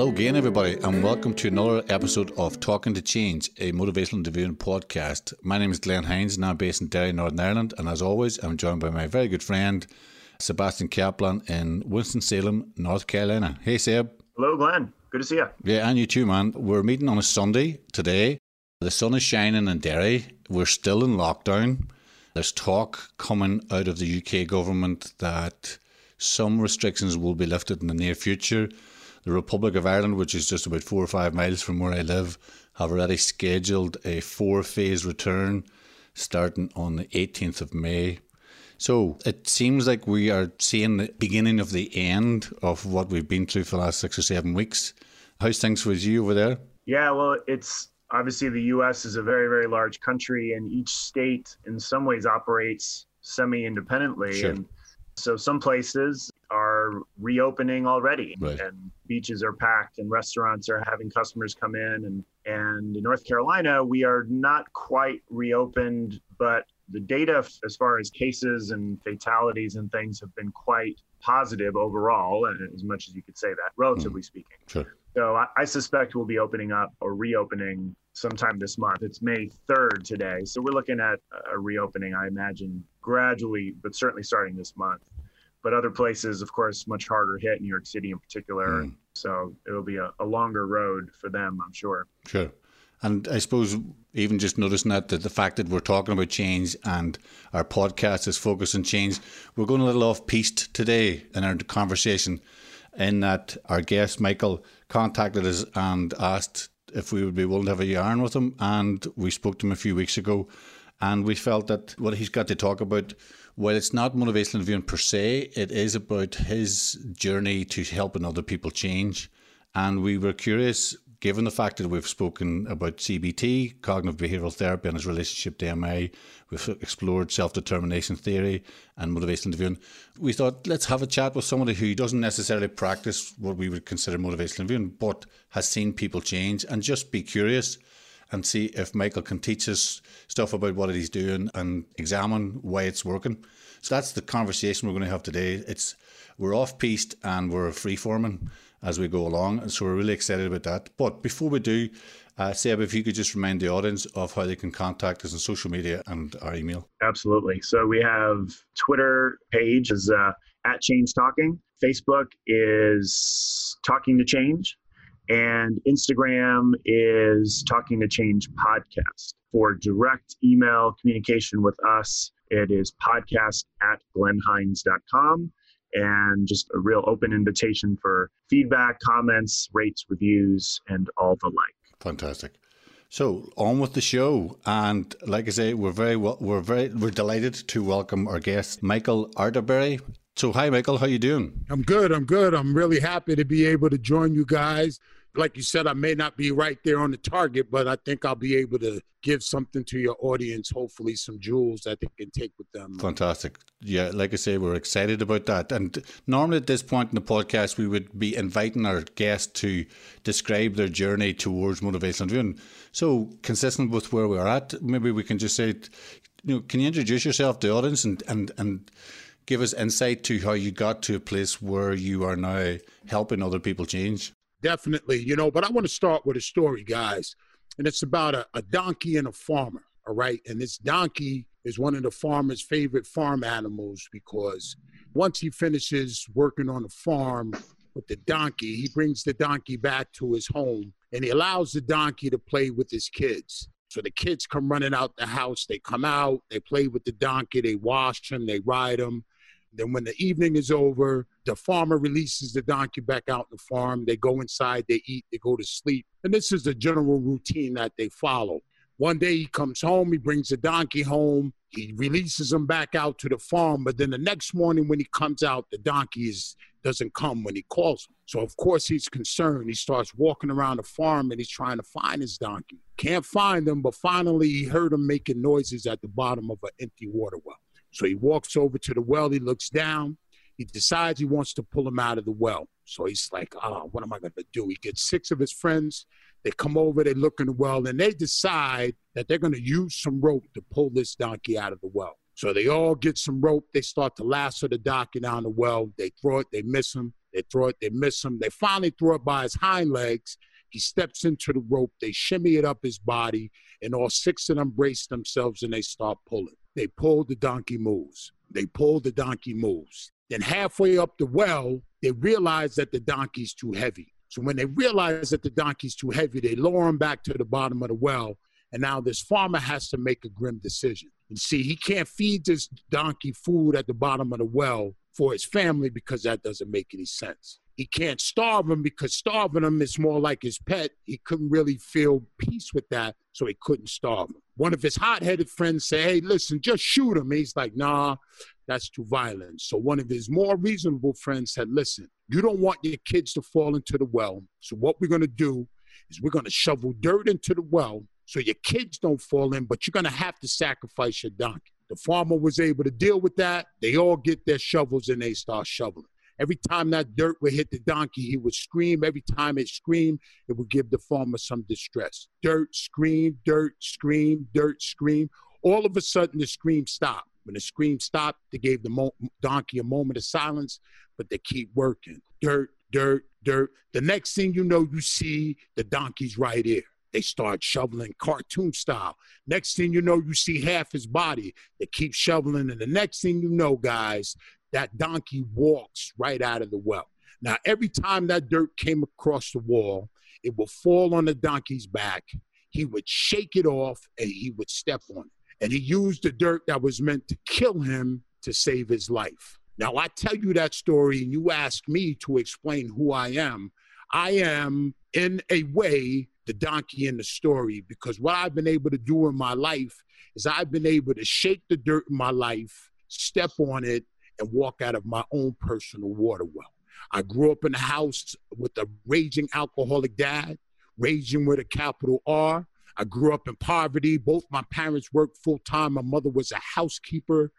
Hello again, everybody, and welcome to another episode of Talking to Change, a motivational interviewing podcast. My name is Glenn Hinds, and I'm based in Derry, Northern Ireland. And as always, I'm joined by my very good friend, Sebastian Kaplan in Winston-Salem, North Carolina. Hey, Seb. Hello, Glenn. Good to see you. Yeah, and you too, man. We're meeting on a Sunday today. The sun is shining in Derry. We're still in lockdown. There's talk coming out of the UK government that some restrictions will be lifted in the near future. The Republic of Ireland, which is just about four or five miles from where I live, have already scheduled a four phase return starting on the 18th of May. So it seems like we are seeing the beginning of the end of what we've been through for the last six or seven weeks. How's things with you over there? Yeah, well, it's obviously the US is a very, very large country, and each state in some ways operates semi independently. Sure. And so some places are reopening already Right. and beaches are packed and restaurants are having customers come in and and in North Carolina we are not quite reopened but the data as far as cases and fatalities and things have been quite positive overall and as much as you could say that relatively hmm. speaking Sure. so I, I suspect we'll be opening up or reopening sometime this month. It's May 3rd today. So we're looking at a reopening, I imagine, gradually, but certainly starting this month. But other places, of course, much harder hit, New York City in particular. Mm. So it'll be a, a longer road for them, I'm sure. Sure. And I suppose even just noticing that, that the fact that we're talking about change and our podcast is focused on change, we're going a little off piste today in our conversation. In that our guest Michael contacted us and asked if we would be willing to have a yarn with him, and we spoke to him a few weeks ago, and we felt that what he's got to talk about, while it's not motivational interviewing per se, it is about his journey to helping other people change. And we were curious, given the fact that we've spoken about CBT, cognitive behavioral therapy, and its relationship to MI, we've explored self determination theory and motivational interviewing. We thought, let's have a chat with somebody who doesn't necessarily practice what we would consider motivational interviewing, but has seen people change and just be curious and see if Michael can teach us stuff about what he's doing and examine why it's working. So that's the conversation we're going to have today. It's we're off piste and we're free forming as we go along, and so we're really excited about that. But before we do, uh, Seb, if you could just remind the audience of how they can contact us on social media and our email. Absolutely. So we have Twitter page is uh, at Change Talking. Facebook is Talking to Change, and Instagram is Talking to Change Podcast. For direct email communication with us, it is podcast at glennhinds.com. And just a real open invitation for feedback, comments, rates, reviews, and all the like. Fantastic. So on with the show, and like I say, we're very well, we're very we're delighted to welcome our guest Michael Arterberry. So hi, Michael, how you doing? I'm good. I'm good. I'm really happy to be able to join you guys. Like you said, I may not be right there on the target, but I think I'll be able to give something to your audience, hopefully some jewels that they can take with them. Fantastic. Yeah, like I say, we're excited about that. And normally at this point in the podcast, we would be inviting our guests to describe their journey towards motivational interviewing. So, consistent with where we're at, maybe we can just say, you know, can you introduce yourself to the audience and, and, and give us insight to how you got to a place where you are now helping other people change? Definitely, you know, but I want to start with a story, guys. And it's about a, a donkey and a farmer, all right? And this donkey is one of the farmer's favorite farm animals because once he finishes working on the farm with the donkey, he brings the donkey back to his home and he allows the donkey to play with his kids. So the kids come running out the house, they come out, they play with the donkey, they wash him, they ride him. Then when the evening is over, the farmer releases the donkey back out in the farm. They go inside, they eat, they go to sleep. And this is the general routine that they follow. One day he comes home, he brings the donkey home, He releases him back out to the farm, but then the next morning when he comes out, the donkey is, doesn't come when he calls him. So of course he's concerned. He starts walking around the farm and he's trying to find his donkey. Can't find him, but finally he heard him making noises at the bottom of an empty water well. So he walks over to the well. He looks down. He decides he wants to pull him out of the well. So he's like, oh, what am I going to do? He gets six of his friends. They come over, they look in the well, and they decide that they're going to use some rope to pull this donkey out of the well. So they all get some rope. They start to lasso the donkey down the well. They throw it, they miss him. They throw it, they miss him. They finally throw it by his hind legs. He steps into the rope. They shimmy it up his body, and all six of them brace themselves and they start pulling. They pull, the donkey moves. They pull, the donkey moves. Then halfway up the well, they realize that the donkey's too heavy. So when they realize that the donkey's too heavy, they lower him back to the bottom of the well. And now this farmer has to make a grim decision. And see, he can't feed this donkey food at the bottom of the well for his family because that doesn't make any sense. He can't starve him because starving him is more like his pet. He couldn't really feel peace with that, so he couldn't starve him. One of his hot-headed friends say, "Hey, listen, just shoot him." He's like, "Nah, that's too violent." So one of his more reasonable friends said, "Listen, you don't want your kids to fall into the well. So what we're going to do is we're going to shovel dirt into the well so your kids don't fall in, but you're going to have to sacrifice your donkey. The farmer was able to deal with that. They all get their shovels and they start shoveling. Every time that dirt would hit the donkey, he would scream. Every time it screamed, it would give the farmer some distress. Dirt, scream, dirt, scream, dirt, scream. All of a sudden, the scream stopped. When the scream stopped, they gave the mo- donkey a moment of silence, but they keep working. Dirt, dirt, dirt. The next thing you know, you see the donkey's right here. They start shoveling cartoon style. Next thing you know, you see half his body. They keep shoveling, and the next thing you know, guys, that donkey walks right out of the well. Now, every time that dirt came across the wall, it would fall on the donkey's back. He would shake it off and he would step on it. And he used the dirt that was meant to kill him to save his life. Now, I tell you that story, and you ask me to explain who I am. I am, in a way, the donkey in the story because what I've been able to do in my life is I've been able to shake the dirt in my life, step on it, and walk out of my own personal water well. I grew up in a house with a raging alcoholic dad, raging with a capital R. I grew up in poverty. Both my parents worked full time. My mother was a housekeeper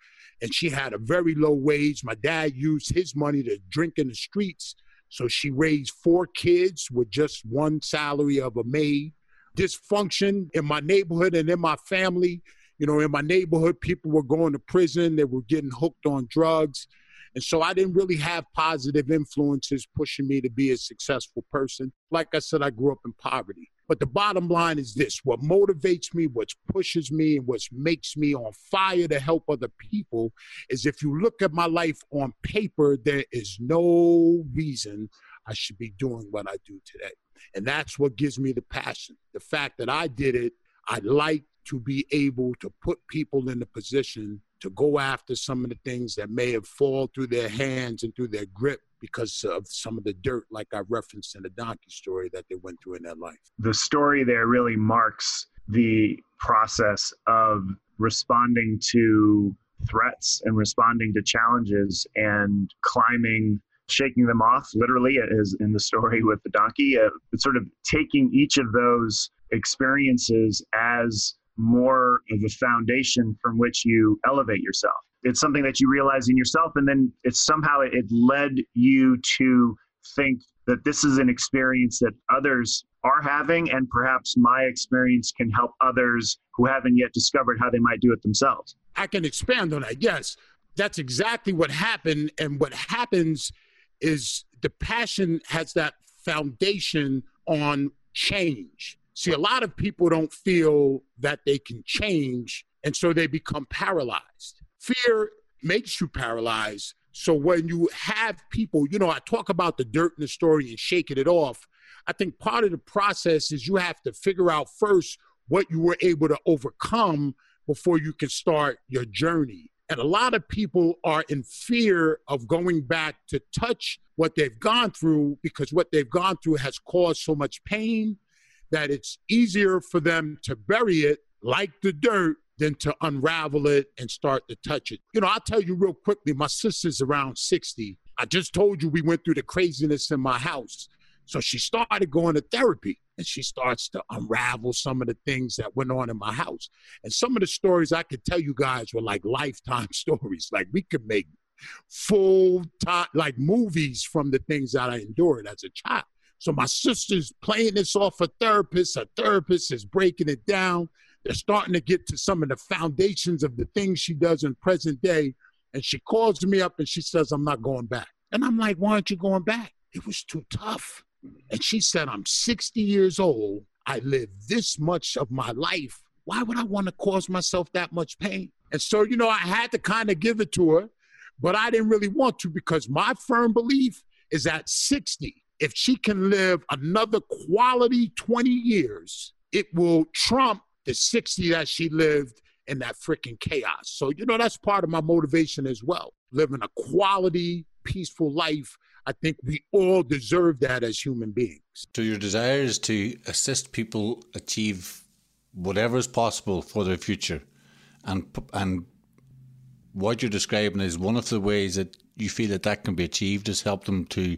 and she had a very low wage. My dad used his money to drink in the streets. So she raised four kids with just one salary of a maid. Dysfunction in my neighborhood and in my family. You know, in my neighborhood, people were going to prison, they were getting hooked on drugs. And so I didn't really have positive influences pushing me to be a successful person. Like I said, I grew up in poverty. But the bottom line is this what motivates me, what pushes me, and what makes me on fire to help other people is if you look at my life on paper, there is no reason I should be doing what I do today. And that's what gives me the passion. The fact that I did it, I like to be able to put people in a position to go after some of the things that may have fallen through their hands and through their grip because of some of the dirt, like I referenced in the donkey story that they went through in their life. The story there really marks the process of responding to threats and responding to challenges and climbing shaking them off literally as in the story with the donkey uh, sort of taking each of those experiences as more of a foundation from which you elevate yourself. It's something that you realize in yourself and then it's somehow it led you to think that this is an experience that others are having and perhaps my experience can help others who haven't yet discovered how they might do it themselves. I can expand on that yes. That's exactly what happened and what happens is the passion has that foundation on change see a lot of people don't feel that they can change and so they become paralyzed fear makes you paralyzed. So when you have people, you know, I talk about the dirt in the story and shaking it off. I think part of the process is you have to figure out first what you were able to overcome before you can start your journey. And a lot of people are in fear of going back to touch what they've gone through because what they've gone through has caused so much pain that it's easier for them to bury it like the dirt than to unravel it and start to touch it. You know, I'll tell you real quickly, my sister's around 60. I just told you we went through the craziness in my house. So she started going to therapy and she starts to unravel some of the things that went on in my house. And some of the stories I could tell you guys were like lifetime stories. Like we could make full time, like movies from the things that I endured as a child. So my sister's playing this off a therapist. A therapist is breaking it down. They're starting to get to some of the foundations of the things she does in present day. And she calls me up and she says, I'm not going back. And I'm like, why aren't you going back? It was too tough. And she said, I'm 60 years old. I lived this much of my life. Why would I want to cause myself that much pain? And so, you know, I had to kind of give it to her, but I didn't really want to because my firm belief is at 60, if she can live another quality 20 years, it will trump the 60 that she lived in that freaking chaos. So, you know, that's part of my motivation as well. Living a quality, peaceful life I think we all deserve that as human beings. So your desire is to assist people achieve whatever is possible for their future, and and what you're describing is one of the ways that you feel that that can be achieved is help them to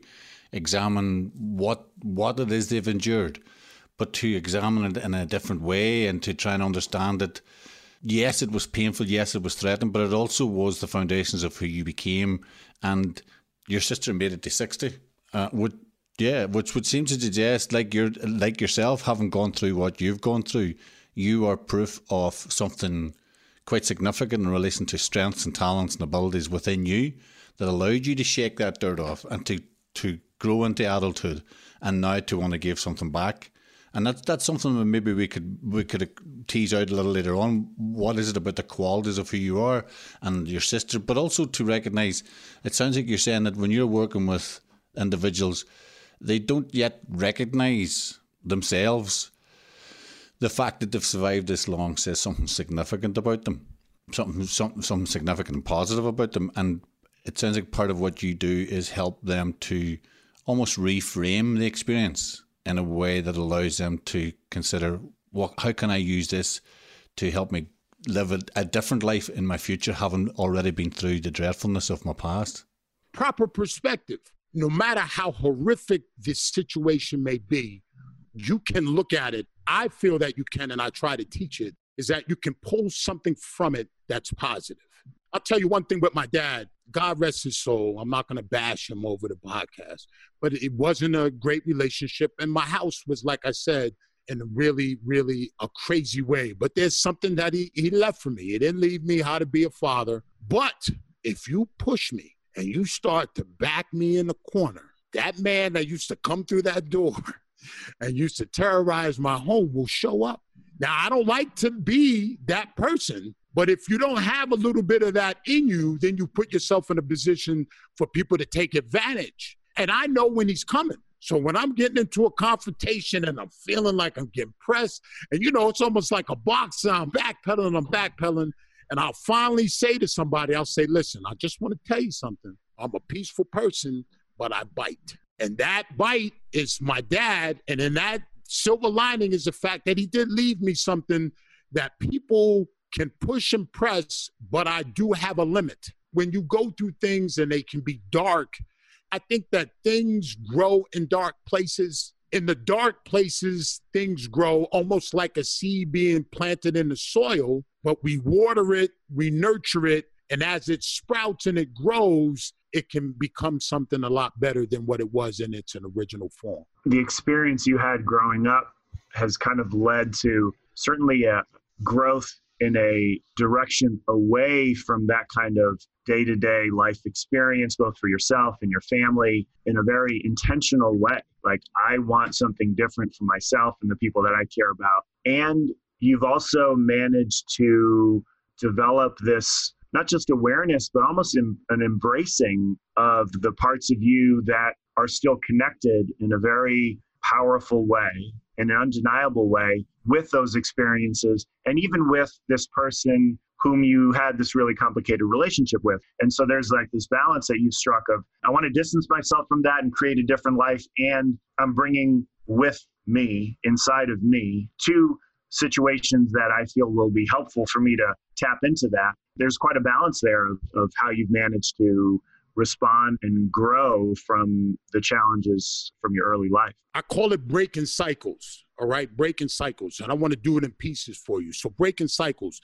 examine what what it is they've endured, but to examine it in a different way and to try and understand it. Yes, it was painful. Yes, it was threatening, but it also was the foundations of who you became and your sister made it to 60. Uh, would yeah, which would seem to suggest, like you're like yourself, having gone through what you've gone through, you are proof of something quite significant in relation to strengths and talents and abilities within you that allowed you to shake that dirt off and to to grow into adulthood, and now to want to give something back. And that's that's something that maybe we could we could tease out a little later on. What is it about the qualities of who you are and your sister, but also to recognise. It sounds like you're saying that when you're working with individuals, they don't yet recognise themselves. The fact that they've survived this long says something significant about them, something something, something significant and positive about them, and it sounds like part of what you do is help them to almost reframe the experience in a way that allows them to consider what how can I use this to help me live a, a different life in my future, having already been through the dreadfulness of my past. Proper perspective. No matter how horrific this situation may be, you can look at it. I feel that you can, and I try to teach it, is that you can pull something from it that's positive. I'll tell you one thing with my dad. God rest his soul. I'm not going to bash him over the podcast, but it wasn't a great relationship. And my house was, like I said, in a really, really a crazy way. But there's something that he, he left for me. He didn't leave me how to be a father. But if you push me and you start to back me in the corner, that man that used to come through that door and used to terrorize my home will show up. Now, I don't like to be that person, but if you don't have a little bit of that in you, then you put yourself in a position for people to take advantage. And I know when he's coming. So when I'm getting into a confrontation and I'm feeling like I'm getting pressed, and you know, it's almost like a boxer, I'm backpedaling, I'm backpedaling, and I'll finally say to somebody, I'll say, listen, I just want to tell you something. I'm a peaceful person, but I bite. And that bite is my dad. And in that silver lining is the fact that he did leave me something that people can push and press, but I do have a limit. When you go through things and they can be dark, I think that things grow in dark places. In the dark places, things grow almost like a seed being planted in the soil, but we water it, we nurture it, and as it sprouts and it grows, it can become something a lot better than what it was in its original form. The experience you had growing up has kind of led to certainly a growth in a direction away from that kind of day to day life experience, both for yourself and your family, in a very intentional way. Like, I want something different for myself and the people that I care about. And you've also managed to develop this not just awareness, but almost an embracing of the parts of you that are still connected in a very powerful way in an undeniable way with those experiences and even with this person whom you had this really complicated relationship with. And so there's like this balance that you've struck of I want to distance myself from that and create a different life and I'm bringing with me inside of me two situations that I feel will be helpful for me to tap into that. There's quite a balance there of, of how you've managed to respond and grow from the challenges from your early life. I call it breaking cycles. All right, breaking cycles. And I want to do it in pieces for you. So, breaking cycles,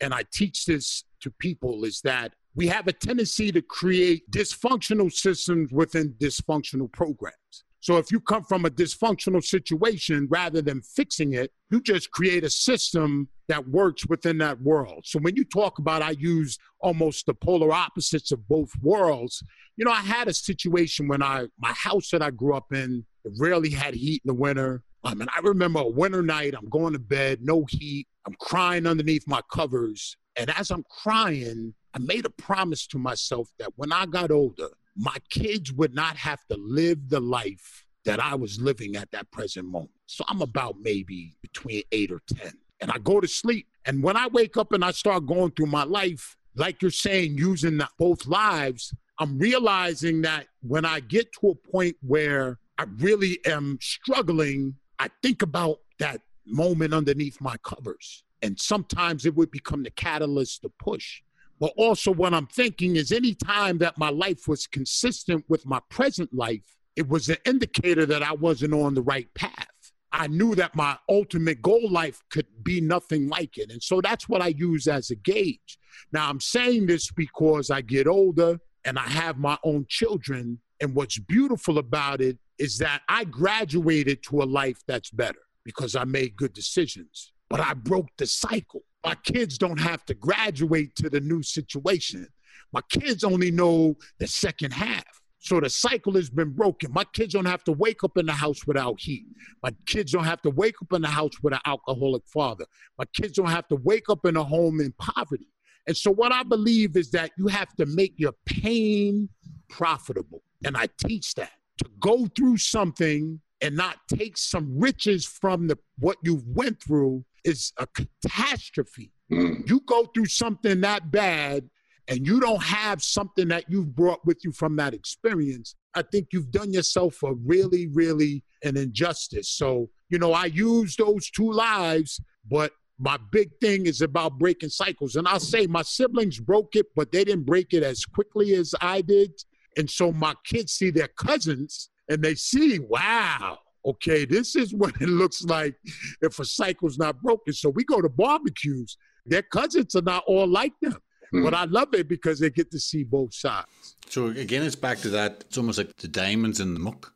and I teach this to people, is that we have a tendency to create dysfunctional systems within dysfunctional programs. So if you come from a dysfunctional situation, rather than fixing it, you just create a system that works within that world. So when you talk about, I use almost the polar opposites of both worlds. You know, I had a situation when I, my house that I grew up in, it rarely had heat in the winter. I mean, I remember a winter night, I'm going to bed, no heat. I'm crying underneath my covers. And as I'm crying, I made a promise to myself that when I got older, my kids would not have to live the life that I was living at that present moment. So I'm about maybe between eight or 10. And I go to sleep. And when I wake up and I start going through my life, like you're saying, using both lives, I'm realizing that when I get to a point where I really am struggling, I think about that moment underneath my covers. And sometimes it would become the catalyst to push. But also, what I'm thinking is any time that my life was consistent with my present life, it was an indicator that I wasn't on the right path. I knew that my ultimate goal life could be nothing like it. And so that's what I use as a gauge. Now, I'm saying this because I get older and I have my own children. And what's beautiful about it is that I graduated to a life that's better because I made good decisions, but I broke the cycle. My kids don't have to graduate to the new situation. My kids only know the second half. So the cycle has been broken. My kids don't have to wake up in the house without heat. My kids don't have to wake up in the house with an alcoholic father. My kids don't have to wake up in a home in poverty. And so what I believe is that you have to make your pain profitable. And I teach that to go through something and not take some riches from the what you've went through is a catastrophe. Mm. You go through something that bad and you don't have something that you've brought with you from that experience, I think you've done yourself a really, really an injustice. So, you know, I use those two lives, but my big thing is about breaking cycles. And I'll say my siblings broke it, but they didn't break it as quickly as I did. And so my kids see their cousins and they see, wow, okay, this is what it looks like if a cycle's not broken. So we go to barbecues. Their cousins are not all like them. Mm. But I love it because they get to see both sides. So again, it's back to that. It's almost like the diamonds in the muck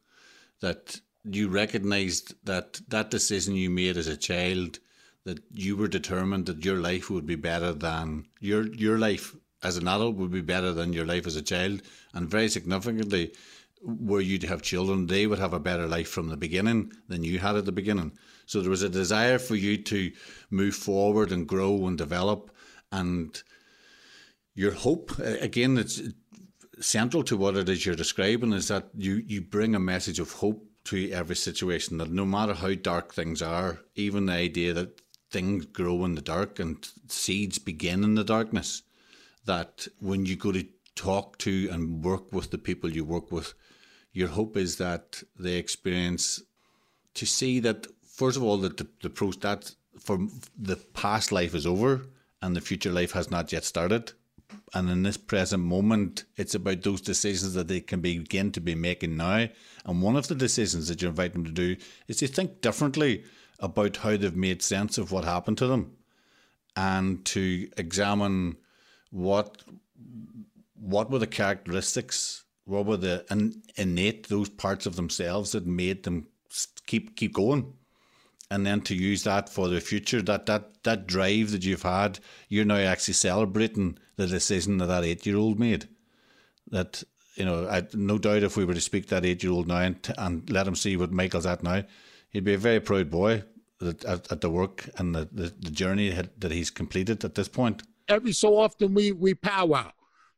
that you recognized that that decision you made as a child, that you were determined that your life would be better than your your life as an adult would be better than your life as a child, and very significantly, were you to have children, they would have a better life from the beginning than you had at the beginning. So there was a desire for you to move forward and grow and develop. And your hope, again, it's central to what it is you're describing, is that you, you bring a message of hope to every situation, that no matter how dark things are, even the idea that things grow in the dark and seeds begin in the darkness, that when you go to talk to and work with the people you work with, your hope is that they experience to see that first of all that the, the pro that for the past life is over and the future life has not yet started. And in this present moment, it's about those decisions that they can begin to be making now. And one of the decisions that you invite them to do is to think differently about how they've made sense of what happened to them and to examine what what were the characteristics? What were the in, innate those parts of themselves that made them keep keep going? And then to use that for the future that that that drive that you've had you're now actually celebrating the decision that that 8 year old made. That you know I no doubt if we were to speak to that 8 year old now and, and, let him see what Michael's at now he'd be a very proud boy at, at, at the work and the, the, the journey that he's completed at this point. Every so often we we powwow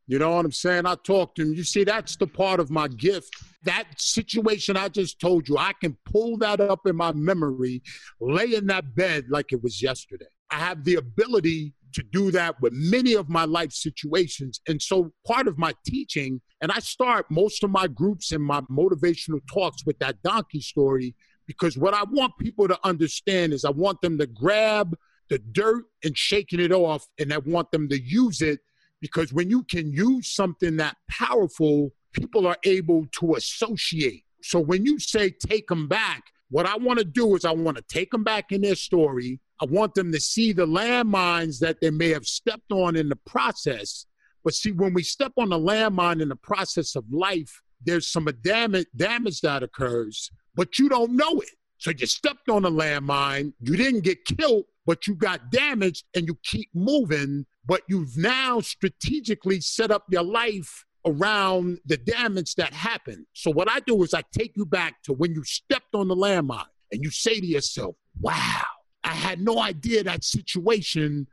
you know what I'm saying? I talk to him. You see, that's the part of my gift. That situation I just told you, I can pull that up in my memory, lay in that bed like it was yesterday. I have the ability to do that with many of my life situations. And so part of my teaching, and I start most of my groups and my motivational talks with that donkey story because what I want people to understand is I want them to grab the dirt and shaking it off, and I want them to use it because when you can use something that powerful, people are able to associate. So when you say take them back, what I want to do is I want to take them back in their story. I want them to see the landmines that they may have stepped on in the process. But see, when we step on a landmine in the process of life, there's some damage, damage that occurs, but you don't know it. So you stepped on a landmine, you didn't get killed, but you got damaged and you keep moving. But you've now strategically set up your life around the damage that happened. So what I do is I take you back to when you stepped on the landmine and you say to yourself, wow, I had no idea that situation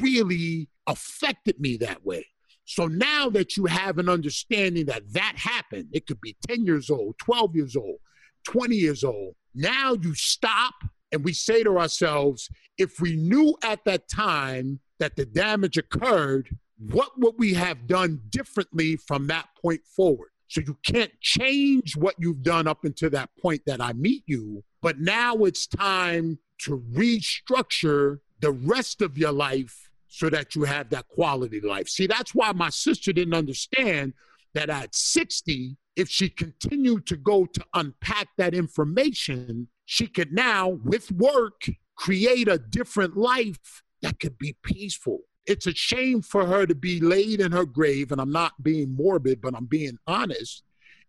really affected me that way. So now that you have an understanding that that happened, it could be 10 years old, 12 years old, 20 years old. Now you stop and we say to ourselves, if we knew at that time that the damage occurred, what would we have done differently from that point forward? So you can't change what you've done up until that point that I meet you, but now it's time to restructure the rest of your life so that you have that quality life. See, that's why my sister didn't understand that at 60, if she continued to go to unpack that information, she could now, with work, create a different life that could be peaceful. It's a shame for her to be laid in her grave, and I'm not being morbid, but I'm being honest,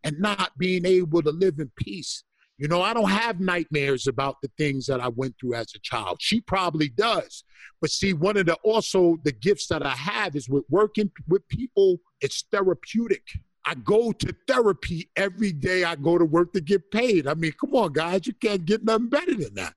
and not being able to live in peace. You know, I don't have nightmares about the things that I went through as a child. She probably does. But see, one of the also the gifts that I have is with working with people, it's therapeutic. I go to therapy every day I go to work to get paid. I mean, come on, guys, you can't get nothing better than that.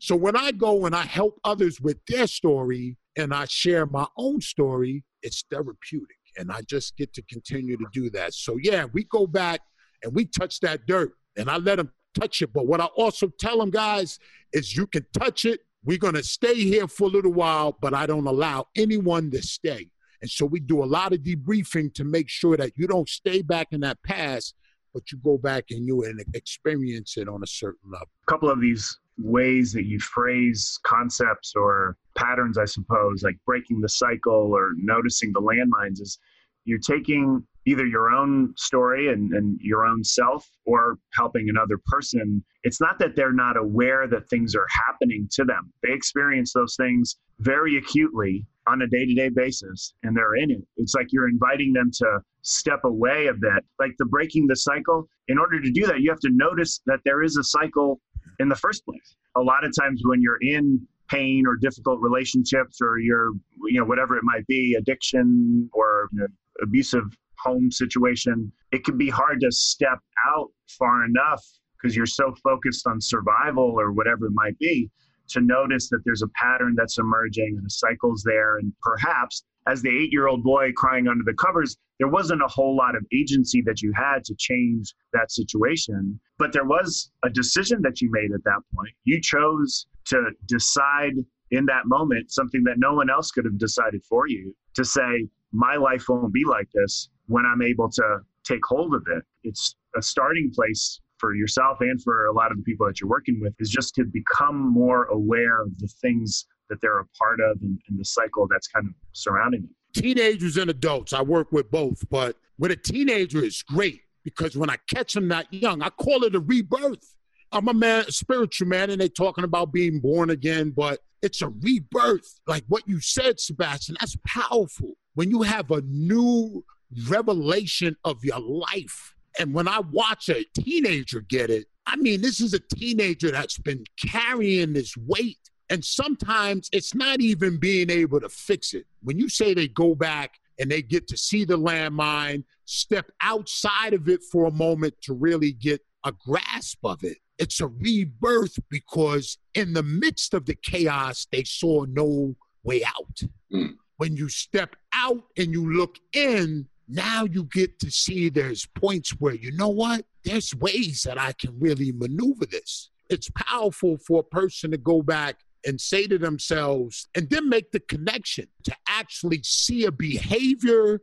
So when I go and I help others with their story and I share my own story, it's therapeutic. And I just get to continue to do that. So yeah, we go back and we touch that dirt and I let them touch it. But what I also tell them, guys, is you can touch it. We're going to stay here for a little while, but I don't allow anyone to stay. And so we do a lot of debriefing to make sure that you don't stay back in that past, but you go back and you experience it on a certain level. A couple of these ways that you phrase concepts or patterns, I suppose, like breaking the cycle or noticing the landmines, is you're taking either your own story and, and your own self or helping another person. It's not that they're not aware that things are happening to them, they experience those things very acutely on a day to day basis and they're in it. It's like you're inviting them to step away a bit, like the breaking the cycle. In order to do that, you have to notice that there is a cycle in the first place. A lot of times when you're in pain or difficult relationships or you're, you know, whatever it might be, addiction or you know, abusive home situation, it can be hard to step out far enough because you're so focused on survival or whatever it might be to notice that there's a pattern that's emerging and a cycle's there. And perhaps as the eight year old boy crying under the covers, there wasn't a whole lot of agency that you had to change that situation. But there was a decision that you made at that point. You chose to decide in that moment something that no one else could have decided for you to say, my life won't be like this when I'm able to take hold of it. It's a starting place for yourself and for a lot of the people that you're working with is just to become more aware of the things that they're a part of and, and the cycle that's kind of surrounding them. Teenagers and adults, I work with both, but with a teenager, it's great because when I catch them that young, I call it a rebirth. I'm a man, a spiritual man, and they're talking about being born again, but it's a rebirth. Like what you said, Sebastian, that's powerful. When you have a new revelation of your life. And when I watch a teenager get it, I mean, this is a teenager that's been carrying this weight. And sometimes it's not even being able to fix it. When you say they go back and they get to see the landmine, step outside of it for a moment to really get a grasp of it, it's a rebirth because in the midst of the chaos, they saw no way out. Mm. When you step out and you look in, now you get to see there's points where you know what there's ways that i can really maneuver this it's powerful for a person to go back and say to themselves and then make the connection to actually see a behavior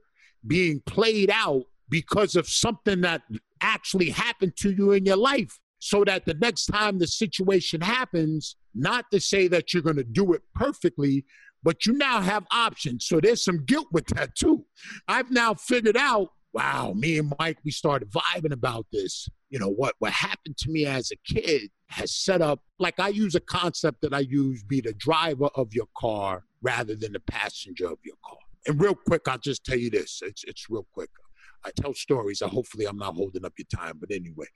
being played out because of something that actually happened to you in your life so that the next time the situation happens, not to say that you're going to do it perfectly, but you now have options. So there's some guilt with that too. I've now figured out wow, me and Mike, we started vibing about this. You know, what, what happened to me as a kid has set up, like I use a concept that I use be the driver of your car rather than the passenger of your car. And real quick, I'll just tell you this. It's, it's real quick. I tell stories. Hopefully I'm not holding up your time, but anyway,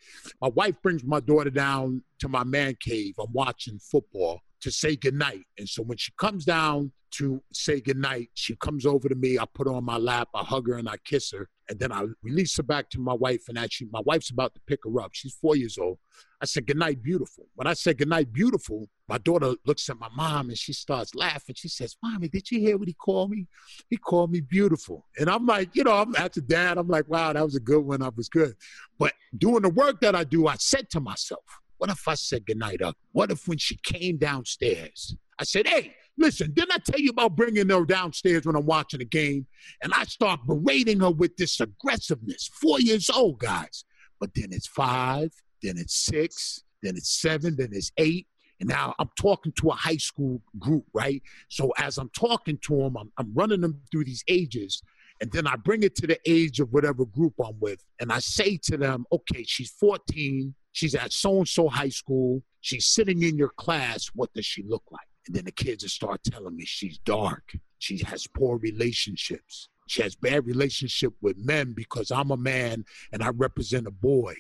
my wife brings my daughter down to my man cave. I'm watching football to say goodnight. And so when she comes down to say goodnight, she comes over to me. I put her on my lap, I hug her and I kiss her. And then I release her back to my wife. And actually, my wife's about to pick her up. She's four years old. I said, Goodnight, beautiful. When I said goodnight, beautiful, my daughter looks at my mom and she starts laughing. She says, Mommy, did you hear what he called me? He called me beautiful. And I'm like, you know, I'm after dad, I'm like, wow, that was a good one. I was good. But doing the work that I do, I said to myself, what if I said goodnight up? What if when she came downstairs, I said, hey, listen, didn't I tell you about bringing her downstairs when I'm watching a game? And I start berating her with this aggressiveness. Four years old, guys. But then it's five, then it's six, then it's seven, then it's eight. And now I'm talking to a high school group, right? So as I'm talking to them, I'm, I'm running them through these ages. And then I bring it to the age of whatever group I'm with. And I say to them, okay, she's 14. She's at so and so high school. She's sitting in your class. What does she look like? And then the kids will start telling me she's dark. She has poor relationships. She has bad relationship with men because I'm a man and I represent a boy.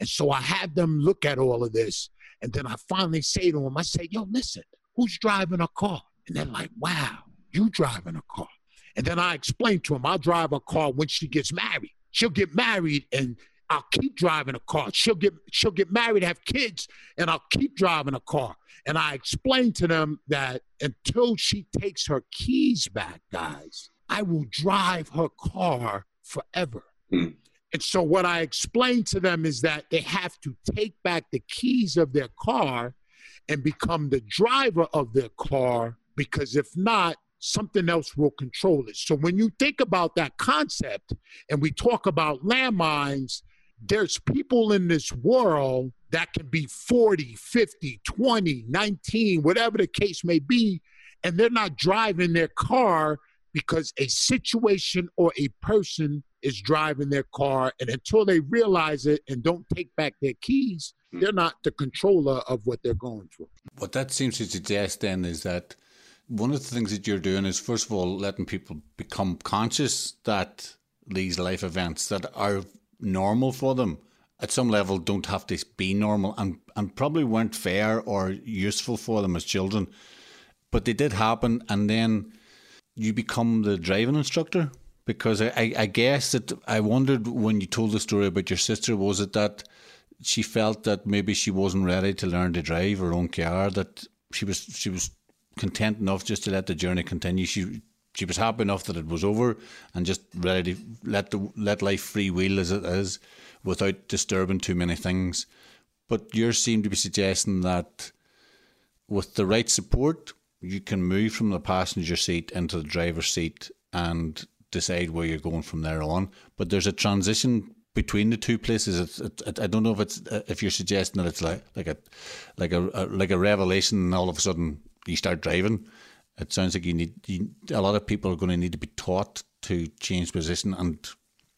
And so I have them look at all of this. And then I finally say to them, I say, yo, listen, who's driving a car? And they're like, wow, you driving a car. And then I explain to them, I'll drive a car when she gets married. She'll get married and I'll keep driving a car. She'll get she'll get married, have kids, and I'll keep driving a car. And I explain to them that until she takes her keys back, guys, I will drive her car forever. Mm. And so what I explain to them is that they have to take back the keys of their car and become the driver of their car because if not, something else will control it. So when you think about that concept and we talk about landmines, there's people in this world that can be 40, 50, 20, 19, whatever the case may be, and they're not driving their car because a situation or a person is driving their car. And until they realize it and don't take back their keys, hmm. they're not the controller of what they're going through. What that seems to suggest then is that one of the things that you're doing is, first of all, letting people become conscious that these life events that are normal for them at some level don't have to be normal and, and probably weren't fair or useful for them as children. But they did happen, and then you become the driving instructor. Because I, I guess that I wondered when you told the story about your sister, was it that she felt that maybe she wasn't ready to learn to drive her own car, that she was she was content enough just to let the journey continue. She she was happy enough that it was over and just ready let the let life free wheel as it is without disturbing too many things. But you seem to be suggesting that with the right support, you can move from the passenger seat into the driver's seat and decide where you're going from there on. But there's a transition between the two places. It, it, I don't know if it's if you're suggesting that it's like like a like a, a like a revelation, and all of a sudden you start driving it sounds like you need you, a lot of people are going to need to be taught to change position and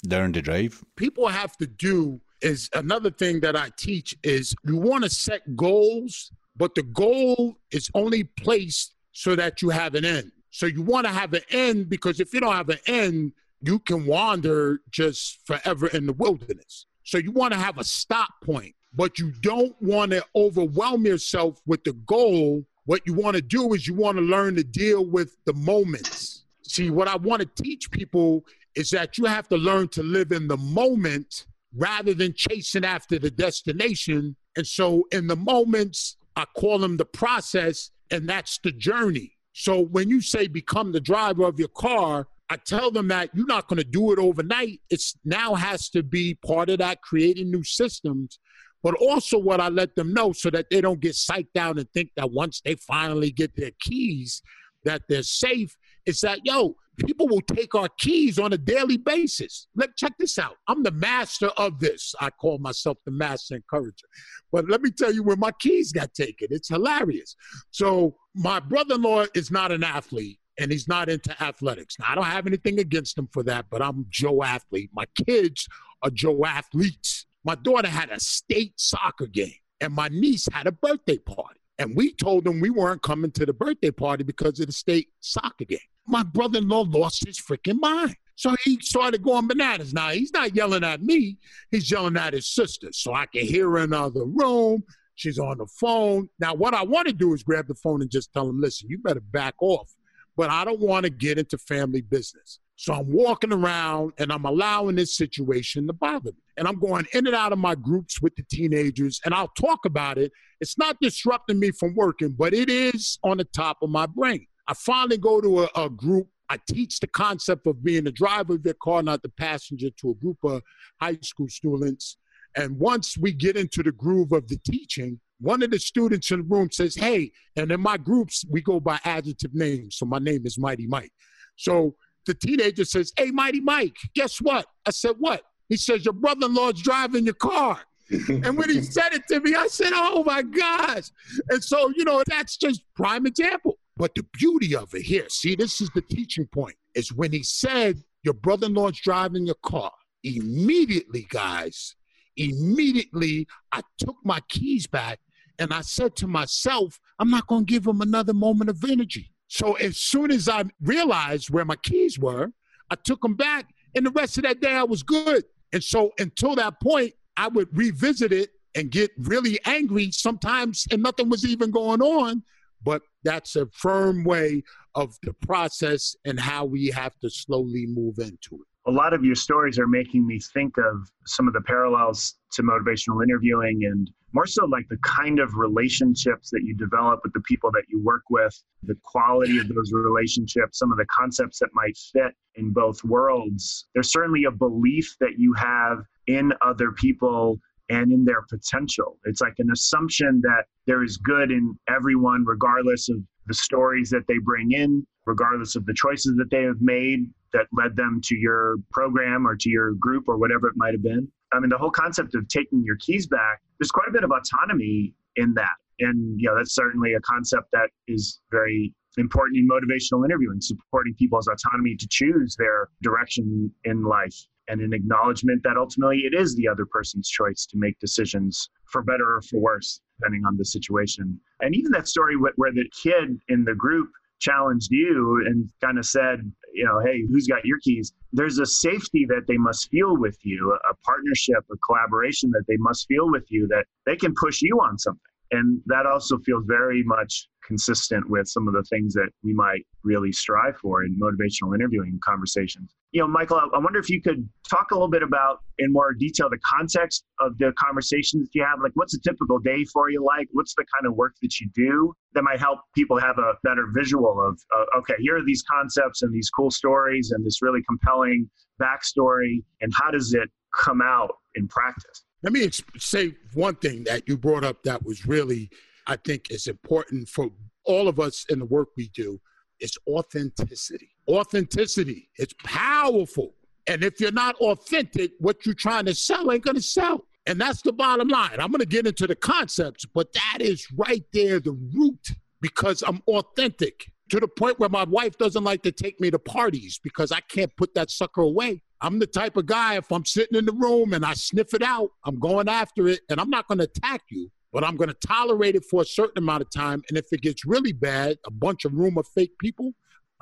learn to drive. People have to do is another thing that I teach is you want to set goals, but the goal is only placed so that you have an end. So you want to have an end because if you don't have an end, you can wander just forever in the wilderness. So you want to have a stop point, but you don't want to overwhelm yourself with the goal what you want to do is you want to learn to deal with the moments. See, what I want to teach people is that you have to learn to live in the moment rather than chasing after the destination. And so, in the moments, I call them the process, and that's the journey. So, when you say become the driver of your car, I tell them that you're not going to do it overnight. It's now has to be part of that creating new systems but also what I let them know so that they don't get psyched out and think that once they finally get their keys, that they're safe. Is that yo, People will take our keys on a daily basis. Let check this out. I'm the master of this. I call myself the master encourager. But let me tell you where my keys got taken. It's hilarious. So my brother-in-law is not an athlete and he's not into athletics. Now I don't have anything against him for that, but I'm Joe athlete. My kids are Joe athletes. My daughter had a state soccer game and my niece had a birthday party. And we told them we weren't coming to the birthday party because of the state soccer game my brother in law lost his freaking mind. So he started going bananas. Now he's not yelling at me, he's yelling at his sister. So I can hear her in the other room. She's on the phone. Now, what I want to do is grab the phone and just tell him, listen, you better back off. But I don't want to get into family business. So I'm walking around and I'm allowing this situation to bother me. And I'm going in and out of my groups with the teenagers and I'll talk about it. It's not disrupting me from working, but it is on the top of my brain. I finally go to a, a group. I teach the concept of being the driver of your car, not the passenger, to a group of high school students. And once we get into the groove of the teaching, one of the students in the room says, Hey, and in my groups, we go by adjective names. So my name is Mighty Mike. So the teenager says, Hey, Mighty Mike, guess what? I said, What? He says, Your brother in law's driving your car. and when he said it to me, I said, Oh my gosh. And so, you know, that's just prime example. But the beauty of it here, see, this is the teaching point, is when he said, Your brother in law's driving your car. Immediately, guys, immediately I took my keys back and I said to myself, I'm not going to give him another moment of energy. So as soon as I realized where my keys were, I took them back, and the rest of that day I was good. And so until that point, I would revisit it and get really angry sometimes, and nothing was even going on but that's a firm way of the process and how we have to slowly move into it. A lot of your stories are making me think of some of the parallels to motivational interviewing and more so like the kind of relationships that you develop with the people that you work with, the quality of those relationships, some of the concepts that might fit in both worlds. There's certainly a belief that you have in other people and in their potential. It's like an assumption that there is good in everyone, regardless of the stories that they bring in, regardless of the choices that they have made that led them to your program or to your group or whatever it might have been. I mean, the whole concept of taking your keys back, there's quite a bit of autonomy in that. And, you know, that's certainly a concept that is very important in motivational interviewing, supporting people's autonomy to choose their direction in life and an acknowledgement that ultimately it is the other person's choice to make decisions for better or for worse, depending on the situation. And even that story where the kid in the group challenged you and kind of said, you know, hey, who's got your keys? There's a safety that they must feel with you, a partnership, a collaboration that they must feel with you that they can push you on something. And that also feels very much consistent with some of the things that we might really strive for in motivational interviewing conversations. You know, Michael, I wonder if you could talk a little bit about in more detail the context of the conversations you have. Like, what's a typical day for you like? What's the kind of work that you do that might help people have a better visual of, uh, okay, here are these concepts and these cool stories and this really compelling backstory, and how does it come out in practice? Let me say one thing that you brought up that was really, I think, is important for all of us in the work we do is authenticity. Authenticity. It's powerful. And if you're not authentic, what you're trying to sell ain't going to sell. And that's the bottom line. I'm going to get into the concepts, but that is right there, the root, because I'm authentic to the point where my wife doesn't like to take me to parties because I can't put that sucker away. I'm the type of guy, if I'm sitting in the room and I sniff it out, I'm going after it and I'm not going to attack you, but I'm going to tolerate it for a certain amount of time. And if it gets really bad, a bunch of room of fake people,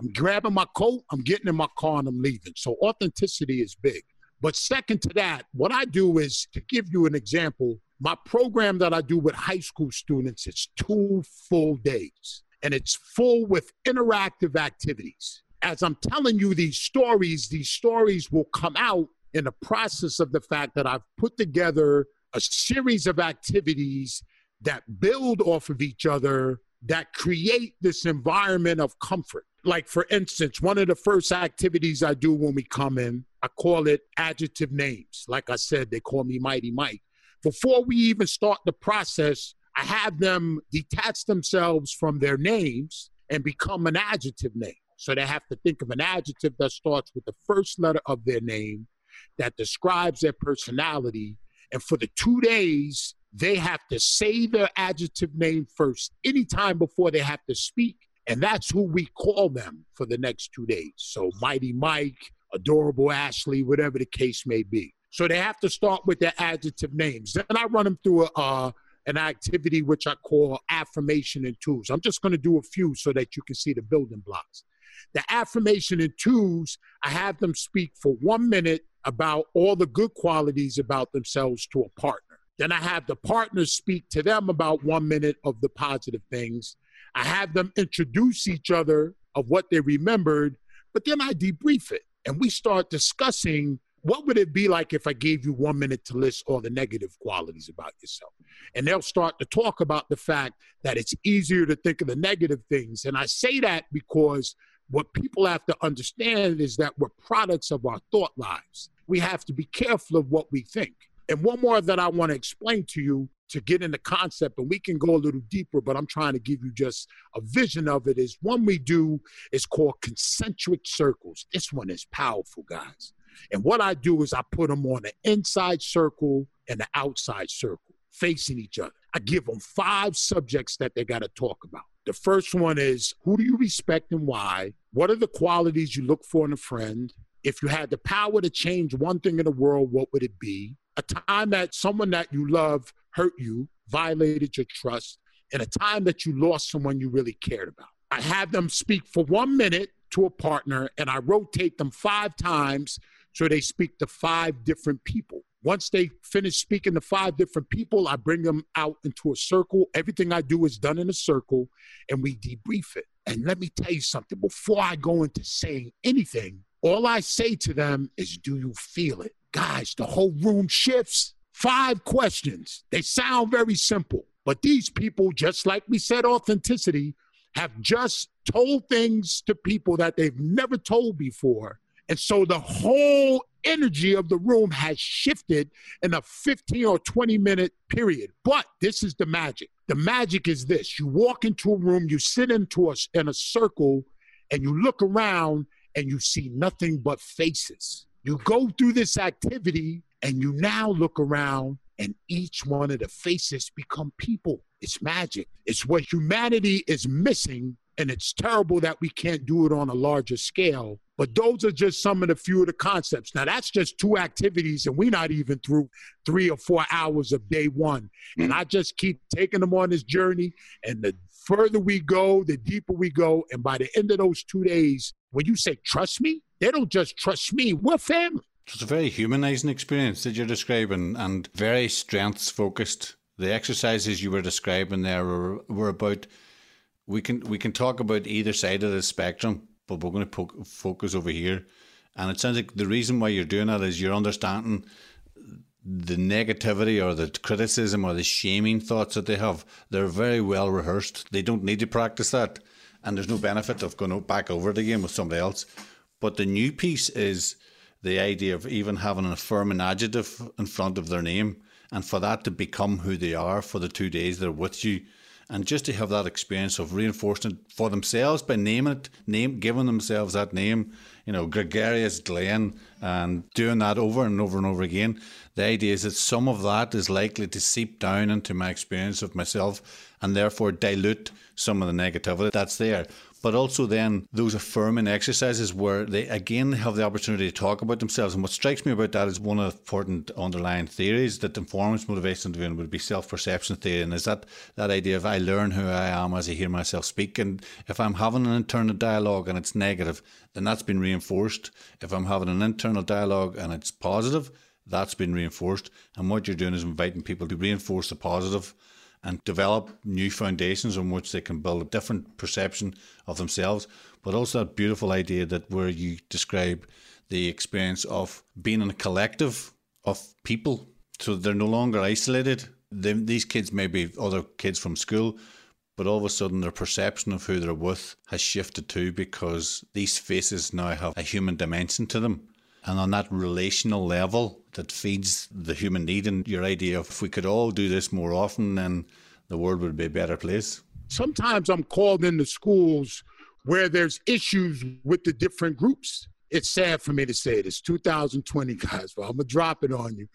I'm grabbing my coat, I'm getting in my car, and I'm leaving. So authenticity is big. But second to that, what I do is to give you an example, my program that I do with high school students, it's two full days and it's full with interactive activities as I'm telling you these stories, these stories will come out in the process of the fact that I've put together a series of activities that build off of each other, that create this environment of comfort. Like, for instance, one of the first activities I do when we come in, I call it adjective names. Like I said, they call me Mighty Mike. Before we even start the process, I have them detach themselves from their names and become an adjective name. So they have to think of an adjective that starts with the first letter of their name that describes their personality. And for the two days, they have to say their adjective name first, anytime before they have to speak. And that's who we call them for the next two days. So Mighty Mike, Adorable Ashley, whatever the case may be. So they have to start with their adjective names. Then I run them through a, uh, an activity which I call affirmation and tools. I'm just going to do a few so that you can see the building blocks. The affirmation in twos, I have them speak for one minute about all the good qualities about themselves to a partner. Then I have the partners speak to them about one minute of the positive things. I have them introduce each other of what they remembered, but then I debrief it and we start discussing what would it be like if I gave you one minute to list all the negative qualities about yourself? And they'll start to talk about the fact that it's easier to think of the negative things. And I say that because what people have to understand is that we're products of our thought lives. We have to be careful of what we think. And one more that I want to explain to you to get in the concept, and we can go a little deeper, but I'm trying to give you just a vision of it. Is one we do is called concentric circles. This one is powerful, guys. And what I do is I put them on the inside circle and the outside circle, facing each other. I give them five subjects that they got to talk about. The first one is who do you respect and why? What are the qualities you look for in a friend? If you had the power to change one thing in the world, what would it be? A time that someone that you love hurt you, violated your trust, and a time that you lost someone you really cared about. I have them speak for one minute to a partner and I rotate them five times so they speak to five different people. Once they finish speaking to five different people, I bring them out into a circle. Everything I do is done in a circle and we debrief it. And let me tell you something before I go into saying anything, all I say to them is, Do you feel it? Guys, the whole room shifts. Five questions. They sound very simple, but these people, just like we said, authenticity, have just told things to people that they've never told before and so the whole energy of the room has shifted in a 15 or 20 minute period. But this is the magic. The magic is this you walk into a room, you sit into a, in a circle, and you look around and you see nothing but faces. You go through this activity and you now look around and each one of the faces become people. It's magic. It's what humanity is missing and it's terrible that we can't do it on a larger scale. But those are just some of the few of the concepts. Now that's just two activities, and we're not even through three or four hours of day one. And I just keep taking them on this journey. And the further we go, the deeper we go. And by the end of those two days, when you say trust me, they don't just trust me. We're family. It's a very humanizing experience that you're describing and very strengths focused. The exercises you were describing there were, were about we can we can talk about either side of the spectrum, but we're going to po- focus over here. And it sounds like the reason why you're doing that is you're understanding the negativity or the criticism or the shaming thoughts that they have. They're very well rehearsed. They don't need to practice that, and there's no benefit of going back over it again with somebody else. But the new piece is the idea of even having an affirming adjective in front of their name, and for that to become who they are for the two days they're with you and just to have that experience of reinforcing it for themselves by naming it, name giving themselves that name, you know, gregarious Glenn, and doing that over and over and over again. The idea is that some of that is likely to seep down into my experience of myself and therefore dilute some of the negativity that's there but also then those affirming exercises where they again have the opportunity to talk about themselves. And what strikes me about that is one of the important underlying theories that informs motivation doing would be self perception theory. And is that that idea of I learn who I am as I hear myself speak. And if I'm having an internal dialogue and it's negative, then that's been reinforced. If I'm having an internal dialogue and it's positive, that's been reinforced. And what you're doing is inviting people to reinforce the positive and develop new foundations on which they can build a different perception of themselves. But also that beautiful idea that where you describe the experience of being in a collective of people, so they're no longer isolated. They, these kids may be other kids from school, but all of a sudden their perception of who they're with has shifted too because these faces now have a human dimension to them. And on that relational level that feeds the human need and your idea of if we could all do this more often, then the world would be a better place. Sometimes I'm called into schools where there's issues with the different groups. It's sad for me to say this. 2020, guys, but I'm gonna drop it on you.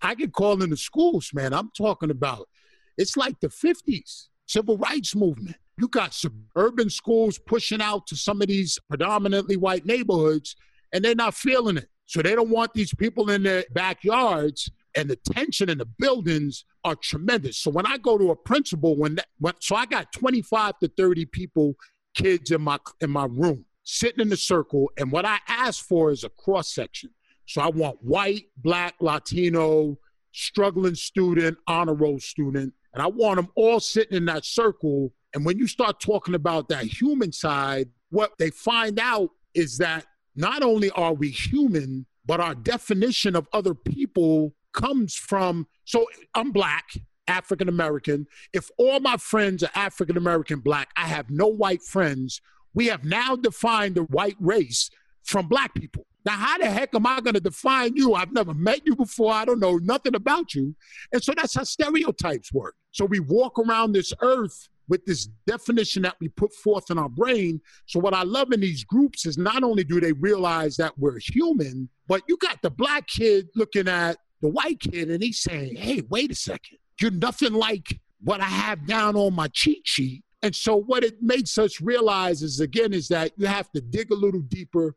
I get called into schools, man. I'm talking about it's like the 50s, civil rights movement. You got suburban schools pushing out to some of these predominantly white neighborhoods, and they're not feeling it. So they don't want these people in their backyards, and the tension in the buildings are tremendous. So when I go to a principal, when, that, when so I got 25 to 30 people, kids in my in my room, sitting in the circle, and what I ask for is a cross section. So I want white, black, Latino, struggling student, honor roll student, and I want them all sitting in that circle and when you start talking about that human side, what they find out is that not only are we human, but our definition of other people comes from. So I'm black, African American. If all my friends are African American black, I have no white friends. We have now defined the white race from black people. Now, how the heck am I going to define you? I've never met you before. I don't know nothing about you. And so that's how stereotypes work. So we walk around this earth with this definition that we put forth in our brain. So, what I love in these groups is not only do they realize that we're human, but you got the black kid looking at the white kid and he's saying, Hey, wait a second, you're nothing like what I have down on my cheat sheet. And so, what it makes us realize is again, is that you have to dig a little deeper.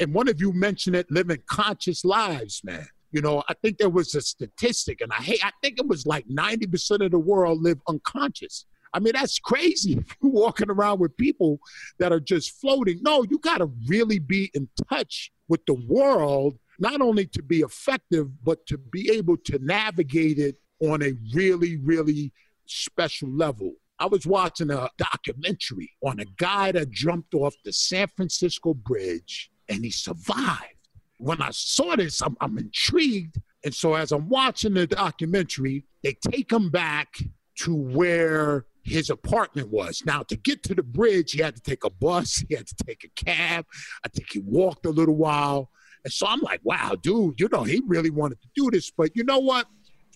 And one of you mentioned it living conscious lives, man. You know, I think there was a statistic, and I hate, I think it was like 90% of the world live unconscious. I mean, that's crazy walking around with people that are just floating. No, you got to really be in touch with the world, not only to be effective, but to be able to navigate it on a really, really special level. I was watching a documentary on a guy that jumped off the San Francisco Bridge and he survived. When I saw this, I'm, I'm intrigued. And so as I'm watching the documentary, they take him back to where his apartment was. Now, to get to the bridge, he had to take a bus, he had to take a cab. I think he walked a little while. And so I'm like, wow, dude, you know, he really wanted to do this. But you know what?